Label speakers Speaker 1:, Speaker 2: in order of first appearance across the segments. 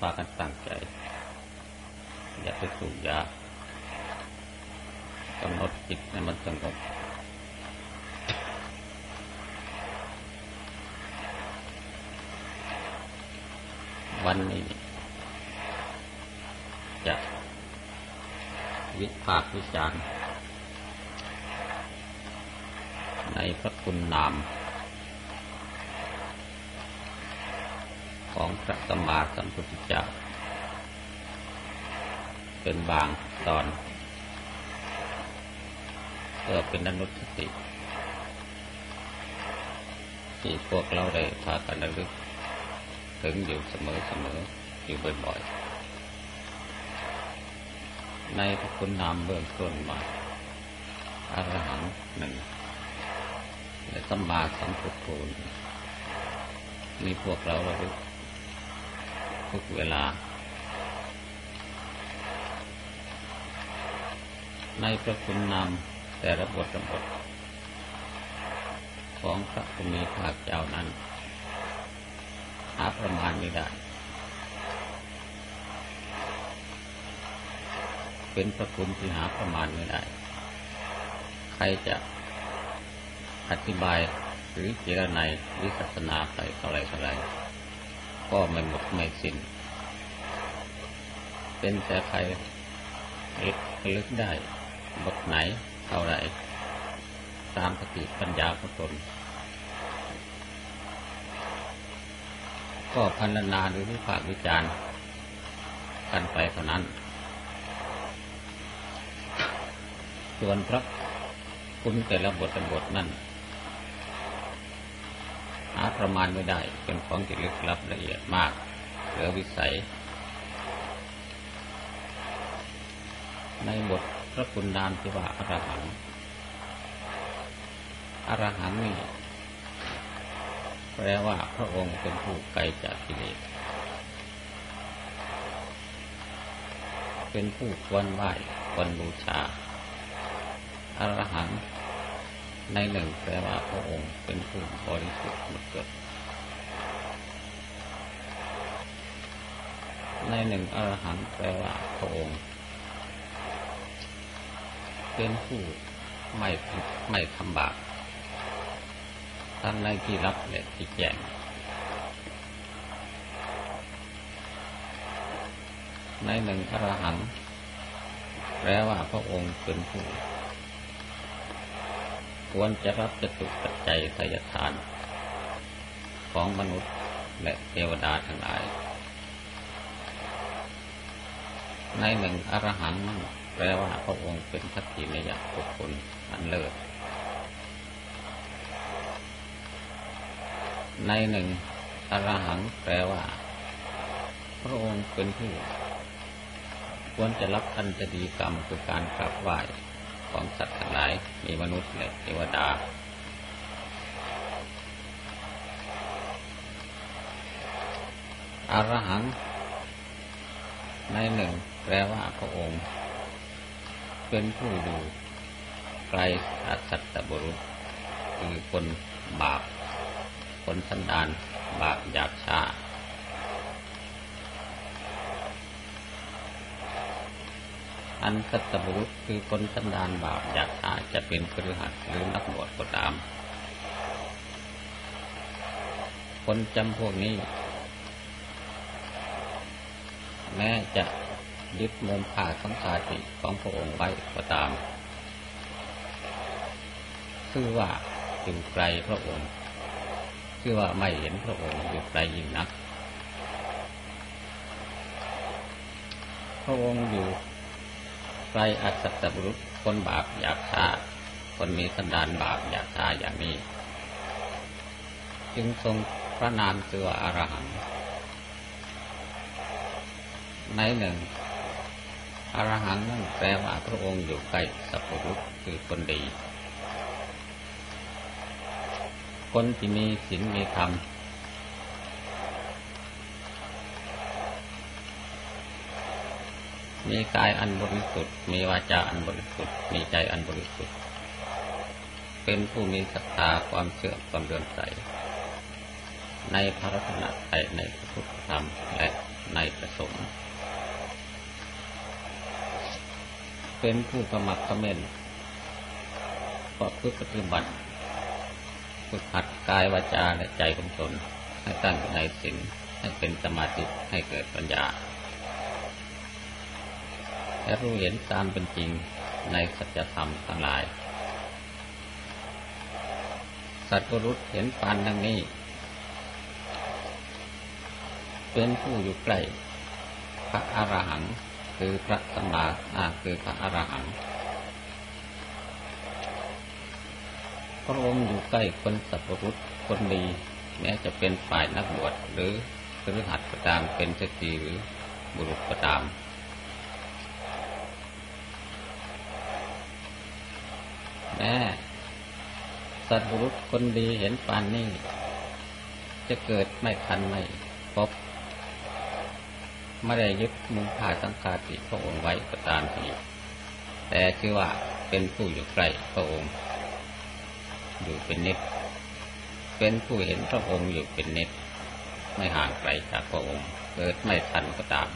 Speaker 1: พากันตั้งใจ อย่าไปสูบยากำหนดจิตให้มันสงบวันนี้จะวิพากษ์วิจารณ์ในพระคุณนาม ของพระสัมมาสัมพุทธเจ้า เป็นบางตอนเพื่อเป็นอนุสติ ที่พวกเราได้พากันระลึก ถึงอยู่เสมอเสมออยู่บ่อยๆ ในพระคุณนามเบื้องต้นมาอรหังหนึ่งและสัมมาสัมพุทโธมีพวกเราระลึก ทุกเวลา ในพระคุณนามแต่ละบทละบทของพระภูมิภาคเจ้านั้น หาประมาณไม่ได้ เป็นพระคุณที่หาประมาณไม่ได้ ใครจะอธิบายหรือเจรนายวิสัสนาไปเท่าไรเท่าไร ก็ไม่หมดไม่สิ้น เป็นแต่ใครลึกได้บทไหนเท่าไรตามสติปัญญาของตนก็พันนาหรือวิพากวิจารณ์กันไปเท่านั้น ส่วนพระคุณแต่ละบทบทนั่น ประมาณไม่ได้ เป็นของที่ลึกลับละเอียดมากเหลือวิสัย ในบทพระคุณนามที่ว่าอรหังอรหังนี่แปลว่าพระองค์เป็นผู้ไกลจากกิเลสเป็นผู้ควรไหว้ควรบูชาอรหัง ในหนึ่งแปลว่าพระองค์เป็นผู้บริสุทธิ์หมดจดในหนึ่งอรหันต์แปลว่าพระองค์ เป็นผู้ไม่ไม่ทำบาปทั้งในที่รับและที่แจ้งในหนึ่งอรหันต์แปลว่าพระองค์เป็นผู้ ควรจะรับจตุปัจจัยทายทาน ของมนุษย์และเทวดาทั้งหลาย ในหนึ่งอรหันต์นั้นแปลว่าพระองค์เป็นทัตถินยบุคคลอันเลิศ ในหนึ่งอรหังแปลว่า พระองค์เป็นผู้ควรจะรับทันจะดีกรรมคือการกราบไหว้ ของสัตว์ทั้งหลาย มีมนุษย์และเทวดาอรหัง ในหนึ่ง แปลว่าพระองค์ เป็นผู้อยู่ไกลอาสัตตบุรุษ คือคนบาป คนสันดาน บาปหยาบช้า อันสัตบุรุษคือคนสันดานบาปหยาบช้าจะเป็นครือขัดหรือนักบวชก็ตาม คนจำพวกนี้ แม้จะยึดมุมผ่าสังสาติของพระองค์ไว้ก็ตาม คือว่าอยู่ไกลพระองค์ คือว่าไม่เห็นพระองค์อยู่ไกลยิ่งนัก พระองค์อยู่ ไกลอัศตบุรุษคนบาปอยากฆ่า คนมีสันดานบาปอยากฆ่าอย่างนี้ จึงทรงพระนามตัวอรหันต์ในหนึ่งอรหันต์นั่นแปลว่าพระองค์อยู่ใกล้สัพพุรุษคือคนดี คนที่มีศีลมีธรรม มีกายอันบริสุทธิ์ มีวาจาอันบริสุทธิ์ มีใจอันบริสุทธิ์ เป็นผู้มีศรัทธาความเชื่อความเลื่อมใส ในพระรัตนตรัยในพระพุทธธรรมและในประสงค์ เป็นผู้กำมักเขม้นประพฤติปฏิบัติฝึกหัดกายวาจาและใจของตนให้ตั้งอยู่ในศีลให้เป็นสมาธิให้เกิดปัญญา และรู้เห็นตามเป็นจริงในสัจธรรมทั้งหลาย สัตว์รุษเห็นปานดังนี้ เป็นผู้อยู่ใกล้พระอรหันต์คือพระสัมมาอาคือพระอรหันต์พระองค์อยู่ใกล้คนสัตว์รุษคนดี แม้จะเป็นฝ่ายนักบวชหรือครือหัดก็ตามเป็นสตรีหรือบุรุษก็ตาม แม่สัตว์บุรุษคนดีเห็นปานนี้ จะเกิดไม่ทันไม่พบไม่ได้ยึดมุงผ้าสังฆาติพระองค์ไว้ก็ตามทีแต่ชื่อว่าเป็นผู้อยู่ใกล้พระองค์ อยู่เป็นนิด เป็นผู้เห็นพระองค์อยู่เป็นนิด ไม่ห่างไกลจากพระองค์ เกิดไม่ทันก็ตาม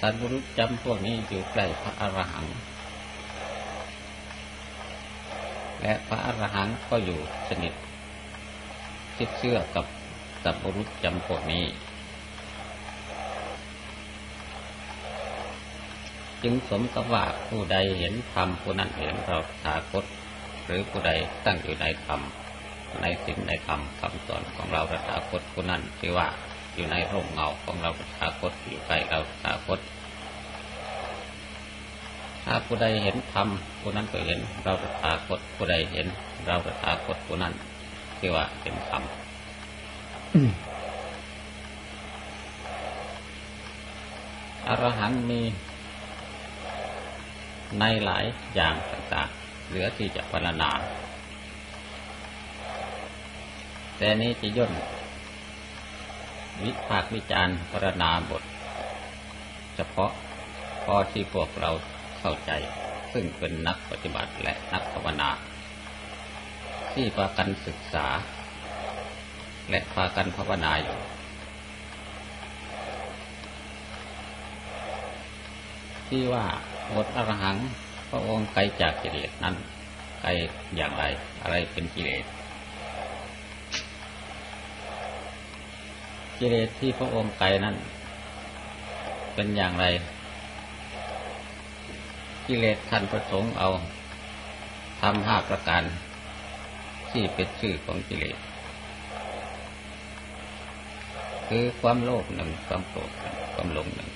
Speaker 1: สัตว์บุรุษจำพวกนี้อยู่ใกล้พระอรหันต์และพระอรหันต์ก็อยู่สนิทคิดเชื่อกับสัตว์บุรุษจำพวกนี้ จึงสมกับว่าผู้ใดเห็นธรรมผู้นั้นเห็นเราถาคต หรือผู้ใดตั้งอยู่ในธรรมในสิ่งในธรรมคำสอนของเราตถาคตผู้นั้นชื่อว่า อยู่ในร่มเงาของเราตถาคตอยู่ใกล้เราตถาคต ถ้าผู้ใดเห็นธรรมผู้นั้นก็เห็นเราตถาคตผู้ใดเห็น เราตถาคตผู้นั้นชื่อว่าเห็นธรรมอรหันต์มีในหลายอย่างต่างๆ เหลือที่จะพรรณนา แต่นี้จะย่น วิพากษ์วิจารณ์พรณนาบท เฉพาะพอที่พวกเราเข้าใจ ซึ่งเป็นนักปฏิบัติและนักภาวนา ที่พากันศึกษา และพากันภาวนาอยู่ที่ว่าบทอรหังพระองค์ไกลจากกิเลสนั้นไกลอย่างไรอะไรเป็นกิเลส กิเลสที่พระองค์ไกลนั้น เป็นอย่างไร กิเลสท่านประสงค์เอาทำห้าประการ ที่เป็นชื่อของกิเลส คือความโลภหนึ่งความโกรธความหลงหนึ่ง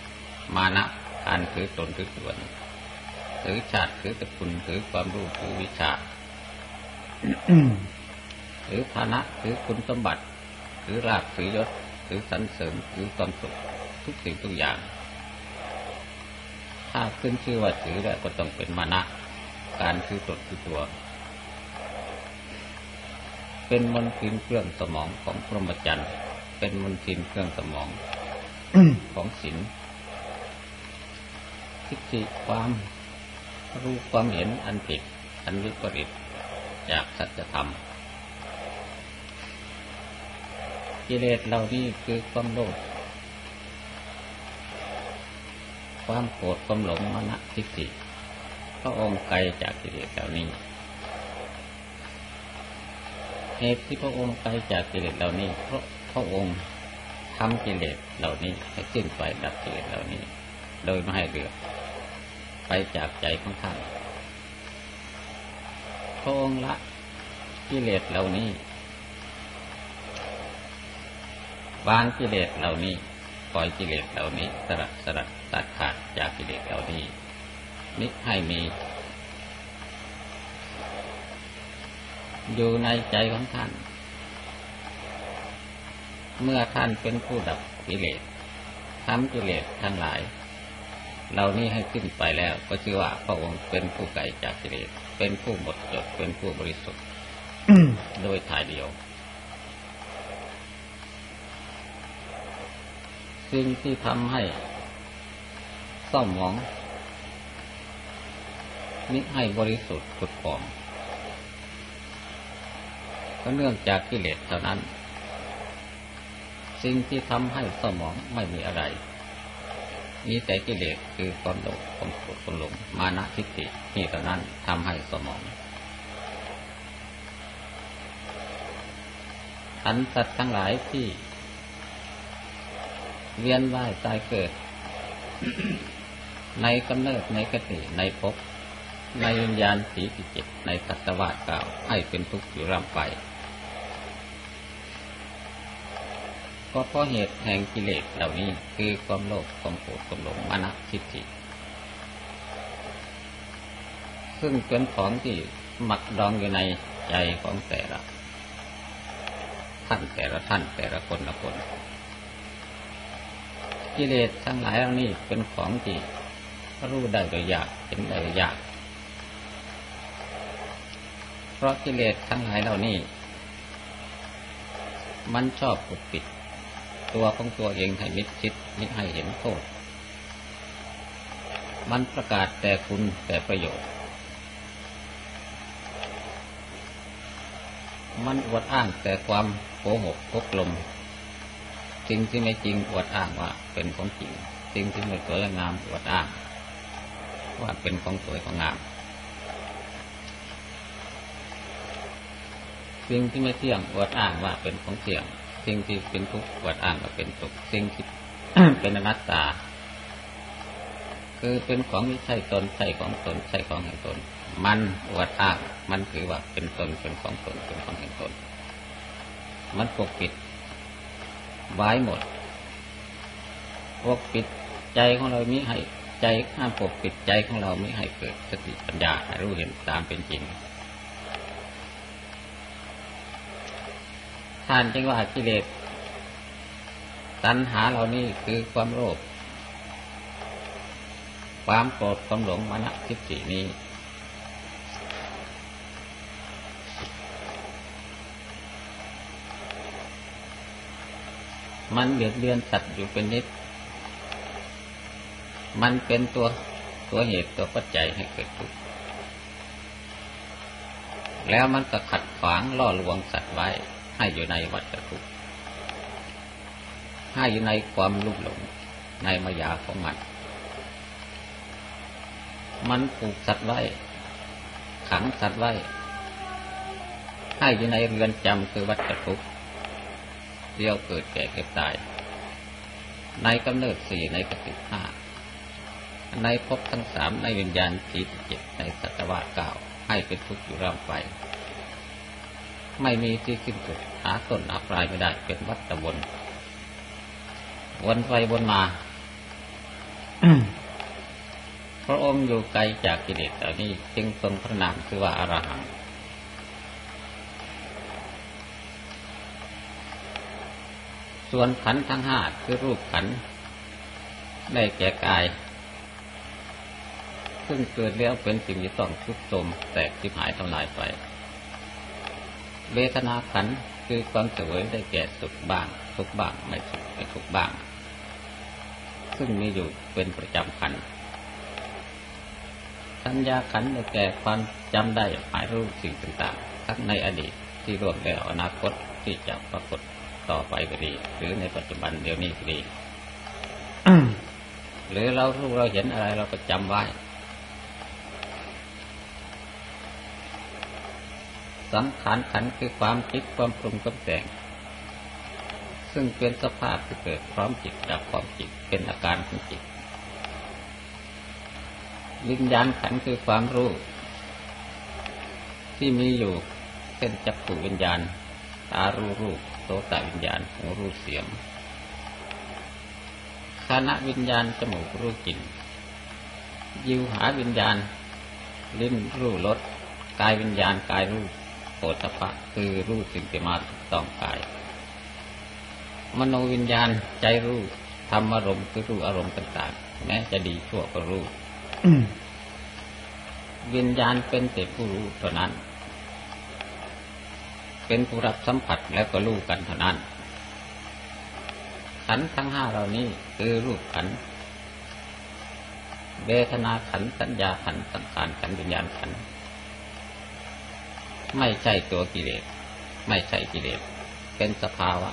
Speaker 1: มานะการถือตนถือตัวหนึ่งถือชาติถือตระกูลถือความรู้ถือวิชาถือฐานะถือคุณสมบัติถือราบถือยศ ถือสรรเสริญถือความสุขทุกสิ่งทุกอย่าง ถ้าขึ้นชื่อว่าถือแล้วก็ต้องเป็นมานะการถือตนถือตัว เป็นมนทินเครื่องสมองของพรหมจรรย์เป็นมนทินเครื่องสมองของศีลทิฏฐิความรู้ความเห็นอันผิดอันวิปริตจากสัจธรรม กิเลสเหล่านี้คือความโลภความโกรธความหลงมณทิฏฐิพระองค์ไกลจากกิเลสเหล่านี้เหตุที่พระองค์ไกลจากกิเลสเหล่านี้เพราะพระองค์ทำกิเลสเหล่านี้ให้สิ้นไปดับกิเลสเหล่านี้ โดยไม่ให้เหลือไปจากใจของท่านพระองค์ละกิเลสเหล่านี้ วางกิเลสเหล่านี้ปล่อยกิเลสเหล่านี้สลัดสลัดตัดขาดจากกิเลสเหล่านี้นิให้มี อยู่ในใจของท่าน เมื่อท่านเป็นผู้ดับกิเลสทำกิเลสทั้งหลายเหล่านี้ให้ขึ้นไปแล้ว ก็ชื่อว่าพระองค์เป็นผู้ไกลจากกิเลสเป็นผู้หมดจดเป็นผู้บริสุทธิ์โดยถ่ายเดียว สิ่งที่ทำให้เศร้าหมองมิให้บริสุทธิ์ขุดปองก็เนื่องจากกิเลสเท่านั้น สิ่งที่ทำให้สมองไม่มีอะไรมีแต่กิเลสคือความโลภความโกรธความหลงมานะทิฏฐินี่เท่านั้นทำให้สมองอันสัตว์ทั้งหลายที่ เวียนว่ายตายเกิด ในกำเนิดในกติในภพในวิญญาณสีสิจิตในสัตวาเก่าให้เป็นทุกข์อยู่ร่ำไปก็เพราะเหตุแห่งกิเลสเหล่านี้คือความโลภความโกรธความหลงมานะทิฏฐิซึ่งเป็นของที่หมักดองอยู่ในใจของแต่ละ ท่านแต่ละท่านแต่ละคนละคน กิเลสทั้งหลายเหล่านี้เป็นของที่รู้ได้โดยยากเห็นได้โดยยาก เพราะกิเลสทั้งหลายเหล่านี้ มันชอบปกปิด ตัวของตัวเองให้มิดชิดมิให้เห็นโทษ มันประกาศแต่คุณแต่ประโยชน์ มันอวดอ้างแต่ความโกหกพกลม สิ่งที่ไม่จริงอวดอ้างว่าเป็นของจริง สิ่งที่ไม่สวยงามอวดอ้าง ว่าเป็นของสวยของงาม สิ่งที่ไม่เที่ยงอวดอ้างว่าเป็นของเที่ยง สิ่งที่เป็นทุกข์อวดอ้างว่าเป็นทุกข์สิ่งที่เป็นอนัตตา คือเป็นของไม่ใช่ตนใช่ของตนใช่ของแห่งตน มันอวดอ้างมันถือว่าเป็นตนเป็นของตนเป็นของแห่งตน มันปกปิด ไว้หมดปกปิดใจของเรามิให้ใจห้ามปกปิดใจของเราไม่ให้เกิดสติปัญญาให้รู้เห็นตามเป็นจริง ท่านจึงว่ากิเลสตัณหาเหล่านี้คือความโลภความโกรธความหลงมณทิฏฐินี้ มันเบียดเบียนสัตว์อยู่เป็นนิด มันเป็นตัวตัวเหตุตัวปัจจัยให้เกิดทุกข์แล้วมันก็ขัดขวางล่อลวงสัตว์ไว้ ให้อยู่ในวัฏทุกข์ให้อยู่ในความลุ่มหลงในมายาของมัน มันผูกสัตว์ไว้ ขังสัตว์ไว้ ให้อยู่ในเรือนจำคือวัฏทุกข์ เดียวเกิดแก่เก็บตาย ในกำเนิดสี่ในกติห้าในภพทั้งสามในวิญญาณสีเจ็ดในสัตวะเก่าให้เป็นทุกข์อยู่ร่ำไป ไม่มีที่สิ้นสุดหาต้นหาปลายไม่ได้เป็นวัฏวนวนไปวนมา พระองค์อยู่ไกลจากกิเลสเหล่านี้จึงทรงพระนามคือว่าอรหัง ส่วนขันทั้งห้าคือรูปขัน ได้แก่กาย ซึ่งเกิดแล้วเป็นสิ่งที่ต้องทุกโทมแตกที่หายทำลายไป เวทนาขันคือความเสวยได้แก่สุขบ้าง ทุกบ้างไม่สุขไม่ทุกบ้าง ซึ่งมีอยู่เป็นประจำขันสัญญาขันได้แก่ความจำได้หมายรู้สิ่งต่างๆทั้งในอดีตที่รวมแล้วอนาคตที่จะปรากฏ ต่อไปก็ดี หรือในปัจจุบันเดี๋ยวนี้ก็ดีหรือเรารู้เราเห็นอะไรเราก็จำไว้ สังขารขันธ์คือความคิดความปรุงความแต่ง ซึ่งเป็นสภาพที่เกิดพร้อมจิตจากความจิตเป็นอาการของจิตวิญญาณขันธ์คือความรู้ ที่มีอยู่เช่นจักขุวิญญาณตารู้รูป โสตวิญญาณหูรู้เสียงคณะวิญญาณจมูกรู้กลิ่นยิวหาวิญญาณ ลิ้นรู้รสกายวิญญาณกายรู้โผฏฐะคือรู้สิ่งที่มาถูกต้องกาย มโนวิญญาณใจรู้ธรรมอารมณ์คือรู้อารมณ์ต่างๆแม้จะดีชั่วก็รู้วิญญาณเป็นแต่ผู้รู้เท่านั้น เป็นผู้รับสัมผัสแล้วก็รู้กันเท่านั้น ขันทั้งห้าเหล่านี้คือรูปขัน เวทนาขันสัญญาขันสังขารขันวิญญาณขัน ไม่ใช่ตัวกิเลส ไม่ใช่กิเลส เป็นสภาวะ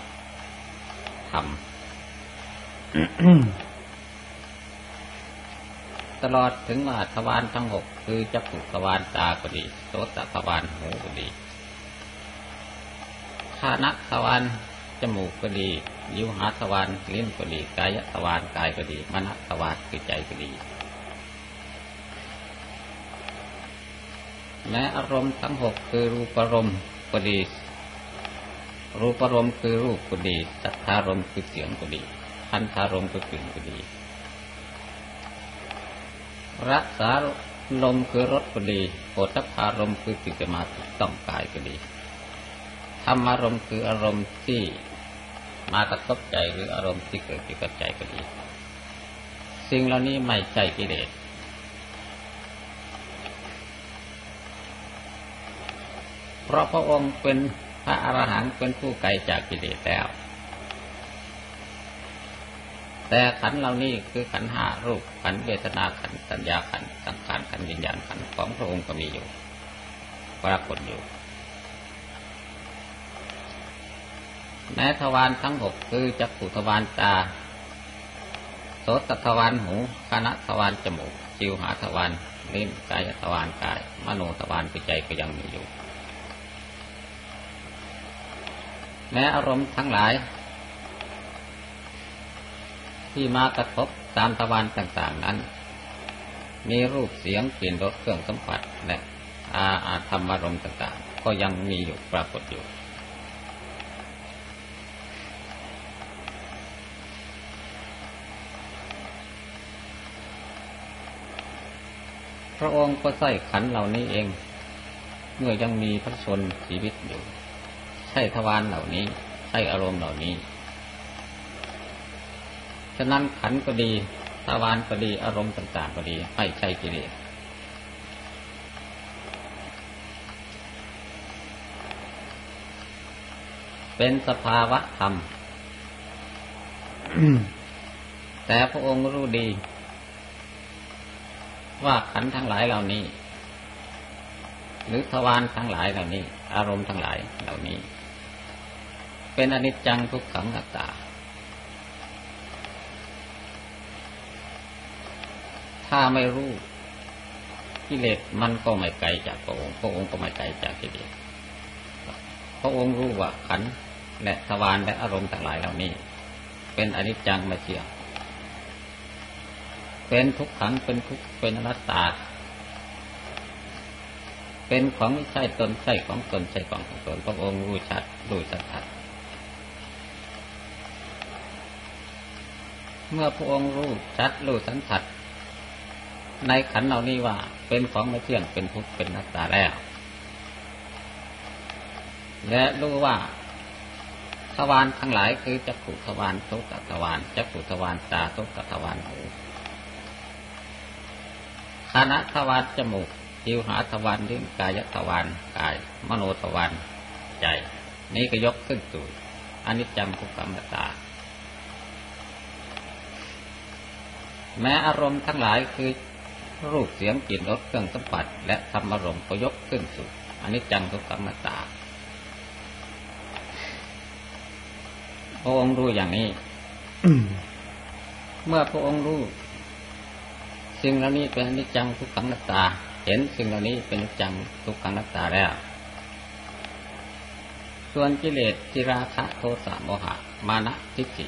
Speaker 1: ธรรมตลอดถึงว่าทวารทั้งหกคือจักขุทวารตาก็ดีโสตทวารหูก็ดี คานัทวารจมูกก็ดียิวหาทวารลิ้นก็ดีกายทวารกายก็ดีมณทวารคือใจก็ดีแม้อารมณ์ทั้งหกคือรูปอารมณ์ก็ดี รูปอารมณ์คือรูปก็ดี สัทธารมณ์คือเสียงก็ดีพันธารมณ์คือกลิ่นก็ดี รักษาลมคือรสก็ดีโผฏฐารมณ์คือสิกมาถูกต้องกายก็ดี ธรรมารมณ์คืออารมณ์ที่มากระทบใจหรืออารมณ์ที่เกิดขึ้นกับใจก็ดีสิ่งเหล่านี้ไม่ใช่กิเลสเพราะพระองค์เป็นพระอรหันต์เป็นผู้ไกลจากกิเลสแล้ว แต่ขันเหล่านี้คือขันห้ารูปขันเวทนาขันสัญญาขันสังขารขันวิญญาณขันของพระองค์ก็มีอยู่ ปรากฏอยู่ แม้ทวารทั้งหกคือจักขุทวารตาโสตทวารหูคณะทวารจมูก จิวหาทวารลิ้นกายทวารกาย มโนทวารคือใจก็ยังมีอยู่แม้อารมณ์ทั้งหลาย ที่มากระทบตามทวารต่างๆนั้น มีรูปเสียงกลิ่นรสเครื่องสัมผัสและอาอาธรรมอารมณ์ต่างๆ ก็ยังมีอยู่ปรากฏอยู่ พระองค์ก็ใส่ขันเหล่านี้เอง เมื่อยังมีพระชนชีวิตอยู่ใช่ทวารเหล่านี้ใช่อารมณ์เหล่านี้ ฉะนั้นขันก็ดีทวารก็ดีอารมณ์ต่างๆก็ดีไม่ใช่กิเลสเป็นสภาวะธรรม แต่พระองค์รู้ดี ว่าขันทั้งหลายเหล่านี้ หรือทวารทั้งหลายเหล่านี้ อารมณ์ทั้งหลายเหล่านี้ เป็นอนิจจังทุกขังอัตตา ถ้าไม่รู้กิเลสมันก็ไม่ไกลจากพระองค์พระองค์ก็ไม่ไกลจากกิเลสพระองค์รู้ว่าขันและทวารและอารมณ์ทั้งหลายเหล่านี้ เป็นอนิจจังไม่เที่ยง เป็นทุกขังเป็นทุกเป็นอนัตตา เป็นของไม่ใช่ตนใช่ของตนใช่ของของตนพระองค์รู้ชัดรู้ชัดชัดเมื่อพระองค์รู้ชัดรู้สันทัดในขันเหล่านี้ว่า เป็นของไม่เที่ยงเป็นทุกข์เป็นนัตตาแล้วและรู้ว่าทวารทั้งหลายคือจักขุทวารโสตทวารจักขุทวารตาโสตทวารหู คณะทวารจมูกจิวหาทวารลิ้นกายทวารกาย มโนทวารใจ นี้ก็ยกขึ้นสู่อนิจจังทุกขังตา แม้อารมณ์ทั้งหลายคือรูปเสียงกลิ่นรสเครื่องสัมผัสและธรรมอารมณ์ก็ยกขึ้นสู่อนิจจังทุกขังตาพระองค์รู้อย่างนี้ เมื่อพระองค์รู้ สิ่งเหล่านี้เป็นอนิจจังทุกขังนัตตา เห็นสิ่งเหล่านี้เป็นอนิจจังทุกขังนัตตาแล้ว ส่วนกิเลสจิราคะโทสะโมหะ มานะทิฏฐิ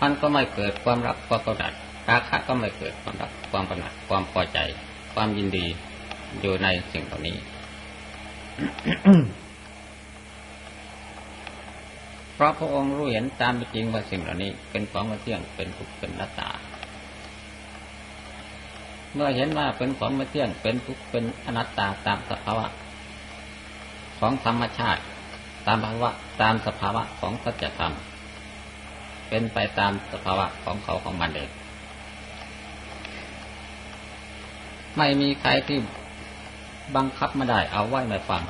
Speaker 1: มันก็ไม่เกิดความรักความกำหนัดราคะก็ไม่เกิดความรักความกำหนัดความพอใจ ความยินดีอยู่ในสิ่งเหล่านี้ เพราะพระองค์รู้เห็นตามเป็นจริงว่าสิ่งเหล่านี้ เป็นของม่เที่ยงเป็นทุกข์เป็นนัตตา เมื่อเห็นว่าเป็นของม่เที่ยงเป็นทุกข์เป็นอนัตตาตามสภาวะ ของธรรมชาติ ตามภาวะตามสภาวะของสัจธรรม เป็นไปตามสภาวะของเขาของมันเองไม่มีใครที่บังคับมาได้เอาไว้ไม่ฟัง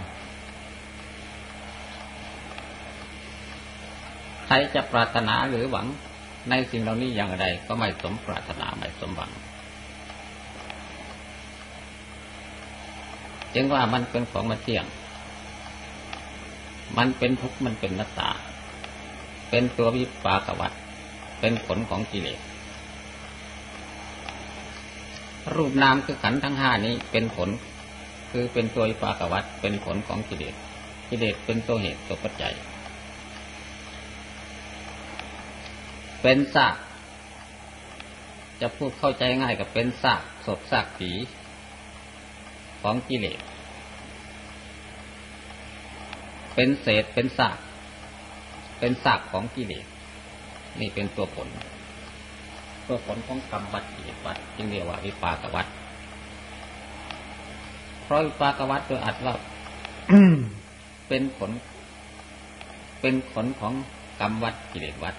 Speaker 1: ใครจะปรารถนาหรือหวังในสิ่งเหล่านี้อย่างไรก็ไม่สมปรารถนาไม่สมหวัง จึงว่ามันเป็นของมาเที่ยง มันเป็นทุกข์มันเป็นนัตตา เป็นตัววิปากวัฏเป็นผลของกิเลส รูปนามคือขันธ์ทั้งห้านี้เป็นผล คือเป็นตัววิปากวัฏเป็นผลของกิเลส กิเลสเป็นตัวเหตุตัวปัจจัย เป็นซากจะพูดเข้าใจง่ายกับเป็นซากศพซากผีของกิเลส เป็นเศษเป็นซาก เป็นซากของกิเลส นี่เป็นตัวผล ตัวผลของกรรมวัฏกิเลสวัฏจึงเรียกว่าวิปากวัฏเพราะวิปากวัฏโดยอัดว่าเป็นผล เป็นผลของกรรมวัฏกิเลสวัฏ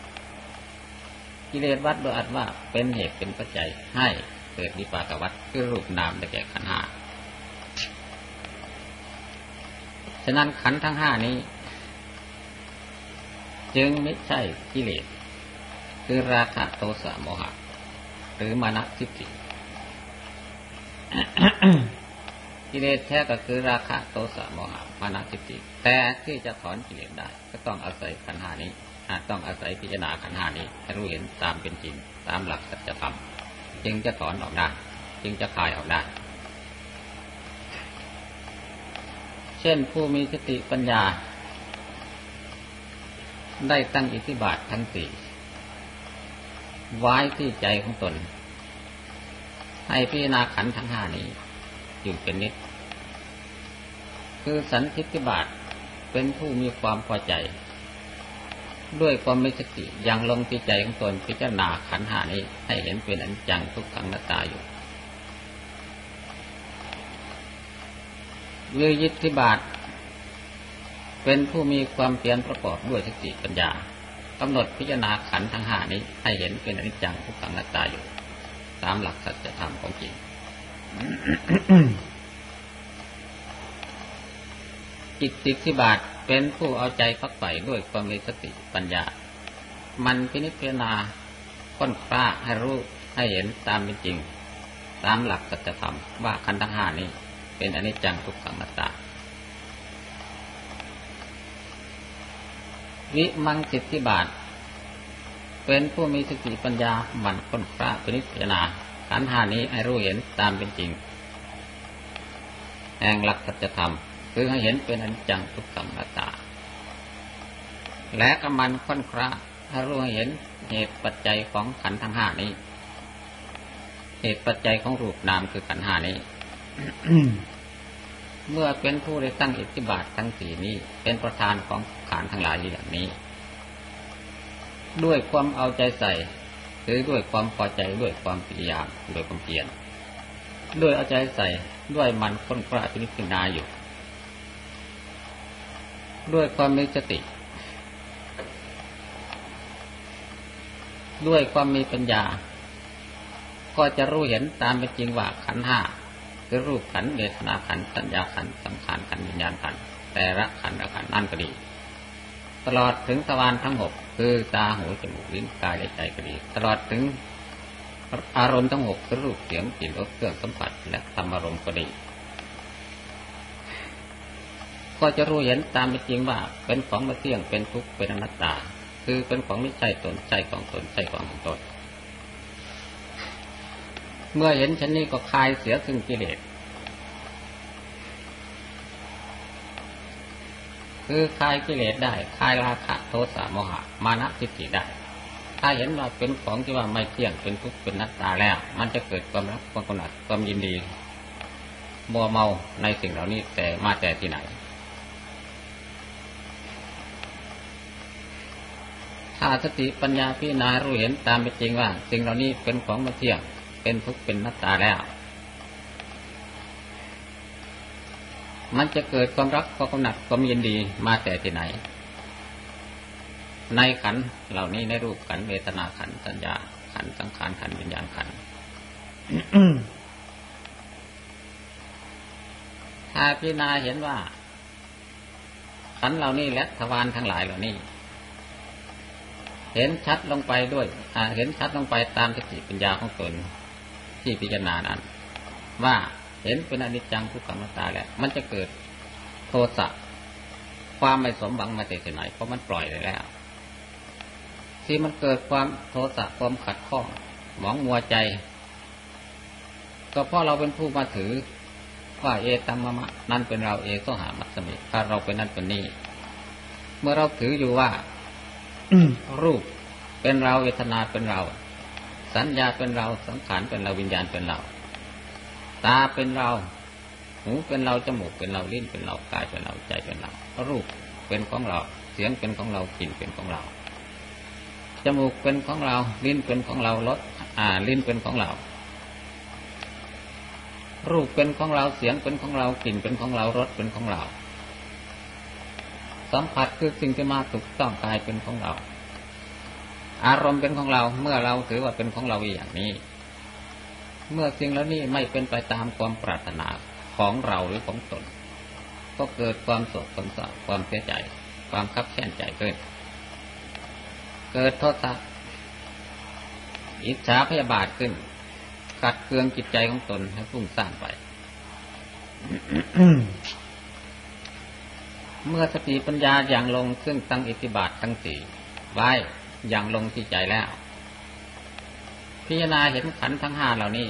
Speaker 1: กิเลสวัฏโดยอัดว่าเป็นเหตุเป็นปัจจัยให้เกิดวิปากวัฏคือรูปนามได้แก่ขันห้าฉะนั้นขันทั้งห้านี้ จึงไม่ใช่กิเลส คือราคะโทสะโมหะ หรือมานะทิฏฐิกิเลสแท้ก็คือราคะโทสะโมหะมานะทิฏฐิแต่ที่จะถอนกิเลสได้ ก็ต้องอาศัยขันหานี้ ต้องอาศัยพิจารณาขันหานี้ให้รู้เห็นตามเป็นจริง ตามหลักสัจธรรมจึงจะถอนออกได้จึงจะคลายออกได้ เช่นผู้มีสติปัญญา ได้ตั้งอิทธิบาททั้งสี่ไว้ที่ใจของตน ให้พิจารณาขันทั้งห้านี้อยู่เป็นนิด คือสันทิฏฐิบาทเป็นผู้มีความพอใจ ด้วยความมีสติยังลงที่ใจของตนพิจารณาขันธ์ห้านี้ให้เห็นเป็นอนจังทุกขังนัตตาอยู่วิยิทธิบาท เป็นผู้มีความเพียรประกอบด้วยสติปัญญากำหนดพิจารณาขันธ์ทั้งห้านี้ ให้เห็นเป็นอนิจจังทุกขังนัตตาอยู่ ตามหลักสัจธรรมของจริงจิตติทิบาท เป็นผู้เอาใจพักใฝ่ด้วยความมีสติปัญญา มันพินิจพิจารณาค้นคว้าให้รู้ให้เห็นตามเป็นจริง ตามหลักสัจธรรมว่าขันธ์ห้านี้ เป็นอนิจจังทุกขังนัตตาวิมังสิทธิบาท เป็นผู้มีสติปัญญาหมั่นค้นคว้าพินิจพิจารณาขันธ์ห้านี้ให้รู้เห็นตามเป็นจริง แห่งหลักสัจธรรม คือให้เห็นเป็นอนิจจังทุกขังนัตตา และก็มันค้นคว้าให้รู้ให้เห็นเหตุปัจจัยของขันธ์ทั้งห้านี้ เหตุปัจจัยของรูปนามคือขันธ์ห้านี้เมื่อเป็นผู้ได้ตั้งอิทธิบาททั้งสี่นี้ เป็นประธานของขานทั้งหลายอย่างนี้ ด้วยความเอาใจใส่ หรือด้วยความพอใจด้วยความพยายามด้วยความเพียรด้วยเอาใจใส่ด้วยมันค้นคว้าพิจารณาอยู่ ด้วยความมีสติ ด้วยความมีปัญญา ก็จะรู้เห็นตามเป็นจริงว่าขันห้าคือรูปขันเวทนาขันสัญญาขันสังขารขันวิญญาณขันแต่ละขันละขันนั่นก็ดี ตลอดถึงสวรรค์ทั้งหกคือตาหูจมูกลิ้นกายและใจก็ดี ตลอดถึงอารมณ์ทั้งหกคือรูปเสียงกลิ่นรสเครื่องสัมผัสและธรรมอารมณ์ก็ดี ก็จะรู้เห็นตามเป็นจริงว่าเป็นของมาเที่ยงเป็นทุกข์เป็นอนัตตา คือเป็นของไม่ใช่ตนใช่ของตนใช่ของของตน เมื่อเห็นฉันนี้ก็คลายเสียซึ่งกิเลสคือคลายกิเลสได้คลายราคะโทสะโมหะ มานะทิฏฐิได้ ถ้าเห็นว่าเป็นของที่ว่าไม่เที่ยงเป็นทุกข์เป็นนัตตาแล้ว มันจะเกิดความรักความกำหนัดความยินดีมัวเมาในสิ่งเหล่านี้แต่มาแต่ที่ไหน ถ้า สติปัญญาพิจารณารู้เห็นตามเป็นจริงว่า สิ่งเหล่านี้เป็นของม่เที่ยงเป็นทุกข์เป็นนัตตาแล้ว มันจะเกิดความรักความกำหนัดความยินดีมาแต่ที่ไหน ในขันเหล่านี้ในรูปขันเวทนาขันสัญญาขันสังขารขันวิญญาณขันถ้าพิจารณาเห็นว่าขันเหล่านี้และทวารทั้งหลายเหล่านี้ เห็นชัดลงไปด้วยเห็นชัดลงไปตามสติปัญญาของตนที่พิจารณานั้น ว่าเห็นเป็นอนิจจังทุกขังนัตตาแล้วมันจะเกิดโทสะความไม่สมหวังมาแต่ไหนเพราะมันปล่อยเลยแล้ว ที่มันเกิดความโทสะความขัดข้องหมองมัวใจ ก็เพราะเราเป็นผู้มาถือว่าเอตัมมะนั่นเป็นเราเอก็หามัสมิถ้าเราเป็นนั่นเป็นนี่เมื่อเราถืออยู่ว่า รูปเป็นเราเวทนาเป็นเรา สัญญาเป็นเราสังขารเป็นเราวิญญาณเป็นเรา ตาเป็นเรา หูเป็นเราจมูกเป็นเราลิ้นเป็นเรากายเป็นเราใจเป็นเรา รูปเป็นของเรา เสียงเป็นของเรากลิ่นเป็นของเราจมูกเป็นของเรา ลิ้นเป็นของเรารสอ่า ลิ้นเป็นของเรา รูปเป็นของเราเสียงเป็นของเรากลิ่นเป็นของเรารสเป็นของเรา สัมผัสคือสิ่งที่มาถูกต้องกายเป็นของเรา อารมณ์เป็นของเราเมื่อเราถือว่าเป็นของเราอย่างนี้ เมื่อสิ่งแล้วนี้ไม่เป็นไปตามความปรารถนาของเราหรือของตน ก็เกิดความโศกความเศร้าความเสียใจ ความคับแค้นใจเกิดเกิดโทษะอิจฉาพยาบาทขึ้น ขัดเคืองจิตใจของตนให้ฟุ้งซ่านไป เมื่อสติปัญญาอย่างลงซึ่งตั้งอิทธิบาททั้งสี่ไว้อย่างลงที่ใจแล้ว พิจารณาเห็นขันทั้งห้าเหล่านี้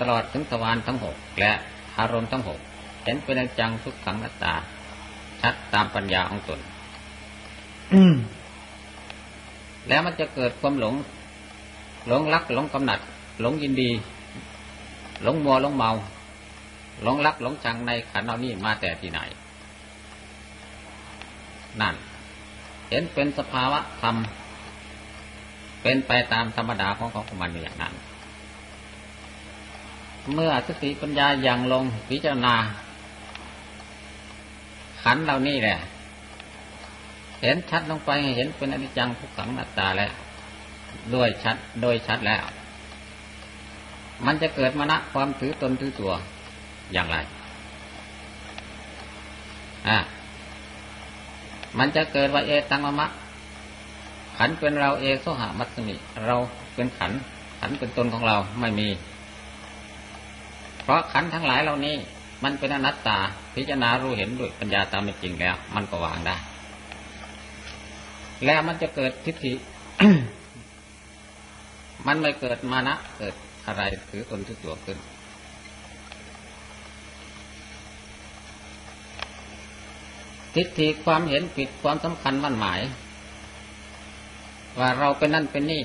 Speaker 1: ตลอดถึงสวรรค์ทั้งหกและอารมณ์ทั้งหกเห็นเป็นจังทุกขังนัตตา ชัดตามปัญญาของตนแล้วมันจะเกิดความหลง หลงรักหลงกำหนัด หลงยินดี หลงมัวหลงเมา หลงรักหลงชังในขันเหล่านี้มาแต่ที่ไหน นั่น เห็นเป็นสภาวะธรรม เป็นไปตามธรรมดาของของมันอย่างนั้น เมื่อสติปัญญาอย่างลงพิจารณา ขันเหล่านี้แหละ เห็นชัดลงไปเห็นเป็นอนิจจังทุกขังอนัตตาแล้วด้วยชัดโดยชัดแล้ว มันจะเกิดมณะความถือตนถือตัวอย่างไร อ่า มันจะเกิดว่าเอตังมะมะ ขันเป็นเราเอโซหามัสมิเราเป็นขัน ขันเป็นตนของเราไม่มี เพราะขันทั้งหลายเหล่านี้ มันเป็นอนัตตา พิจารณารู้เห็นด้วยปัญญาตามเป็นจริงแล้ว มันก็วางได้ แล้วมันจะเกิดทิฏฐิมันไม่เกิดมานะเกิดอะไรถือตนถือตัวขึ้น ทิฏฐิความเห็นผิดความสำคัญมั่นหมาย ว่าเราเป็นนั่นเป็นนี่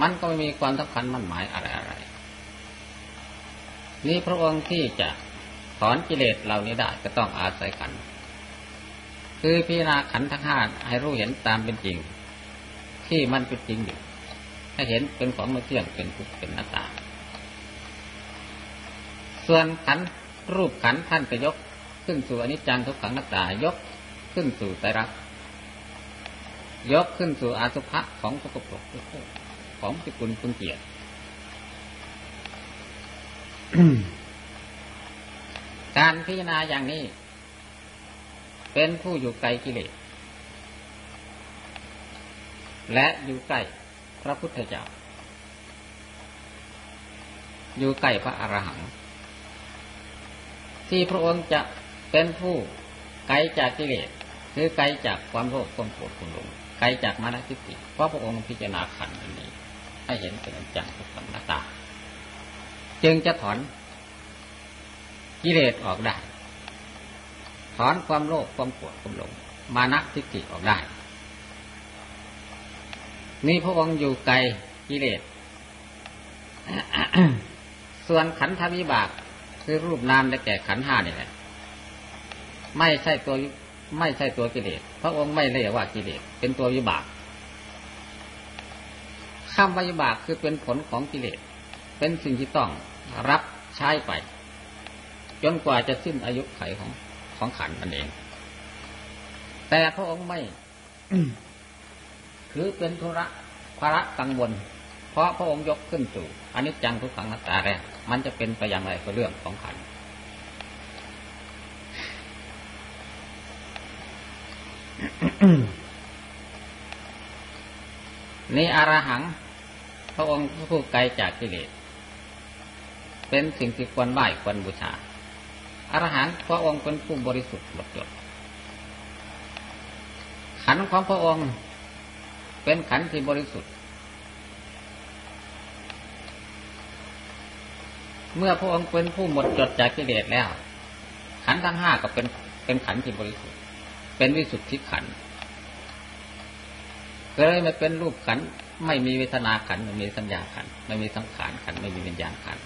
Speaker 1: มันก็ไม่มีความสำคัญมั่นหมายอะไรอะไรนี่พระองค์ที่จะถอนกิเลสเหล่านี้ได้ก็ต้องอาศัยขัน คือพิจารณาขันธ์ทั้งห้าให้รู้เห็นตามเป็นจริง ที่มันเป็นจริงอยู่ให้เห็นเป็นของม่เที่ยงเป็นทุกข์เป็นหน้าตา ส่วนขันรูปขันท่านจะยก ขึ้นสู่อนิจจังทุกขังน้าตายกขึ้นสู่ไตรลักษณ์ยกขึ้นสู่อาสุภะของสกปรกของสิกุลคุณเกียรติการพิจารณาอย่างนี้ เป็นผู้อยู่ไกลกิเลสและอยู่ใกล้พระพุทธเจ้า อยู่ใกล้พระอรหันต์ที่พระองค์จะ เป็นผู้ไกลจากกิเลสคือไกลจากความโลภความโกรธความหลงไกลจากมานะทิฏฐิเพราะพระองค์พิจารณาขันธ์อันนี้ ให้เห็นเป็นอนจังทุกขังอนัตตา จึงจะถอนกิเลสออกได้ ถอนความโลภความโกรธความหลง มานะทิฏฐิออกได้ นี่พระองค์อยู่ไกลกิเลสส่วนขันธวิบากคือรูปนามได้แก่ขันห้านี่แหละ ไม่ใช่ตัวไม่ใช่ตัวกิเลสพระองค์ไม่เรียกว่ากิเลสเป็นตัววิบากคำวิบากคือเป็นผลของกิเลสเป็นสิ่งที่ต้องรับใช้ไป จนกว่าจะสิ้นอายุไขของของขันมันเอง แต่พระองค์ไม่คือเป็นธุระภาระกังวล เพราะพระองค์ยกขึ้นสู่อนิจจังทุกขังนัตตาแล้วมันจะเป็นไปอย่างไรก็เรื่องของขัน นี่อรหัง พระองค์ผู้ไกลจากกิเลสเป็นสิ่งที่ควรไหว้ควรบูชาอรหันต์พระองค์เป็นผู้บริสุทธิ์หมดจดขันของพระองค์ เป็นขันธ์ที่บริสุทธิ์ เมื่อพระองค์เป็นผู้หมดจดจากกิเลสแล้ว ขันทั้งห้าก็เป็นเป็นขันธ์ที่บริสุทธิ์ เป็นวิสุทธิขันก็เลยไม่เป็นรูปขันไม่มีเวทนาขันไม่มีสัญญาขันไม่มีสังขารขันไม่มีวิญญาณขัน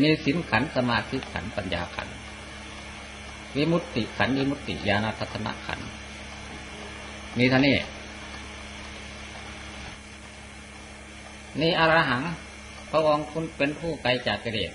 Speaker 1: มีสินขันสมาธิขันปัญญาขันวิมุตติขันวิมุตติญาณทัศนขันมีท่านี้นี่อรหังพระองค์คุณเป็นผู้ไกลจากกิเลส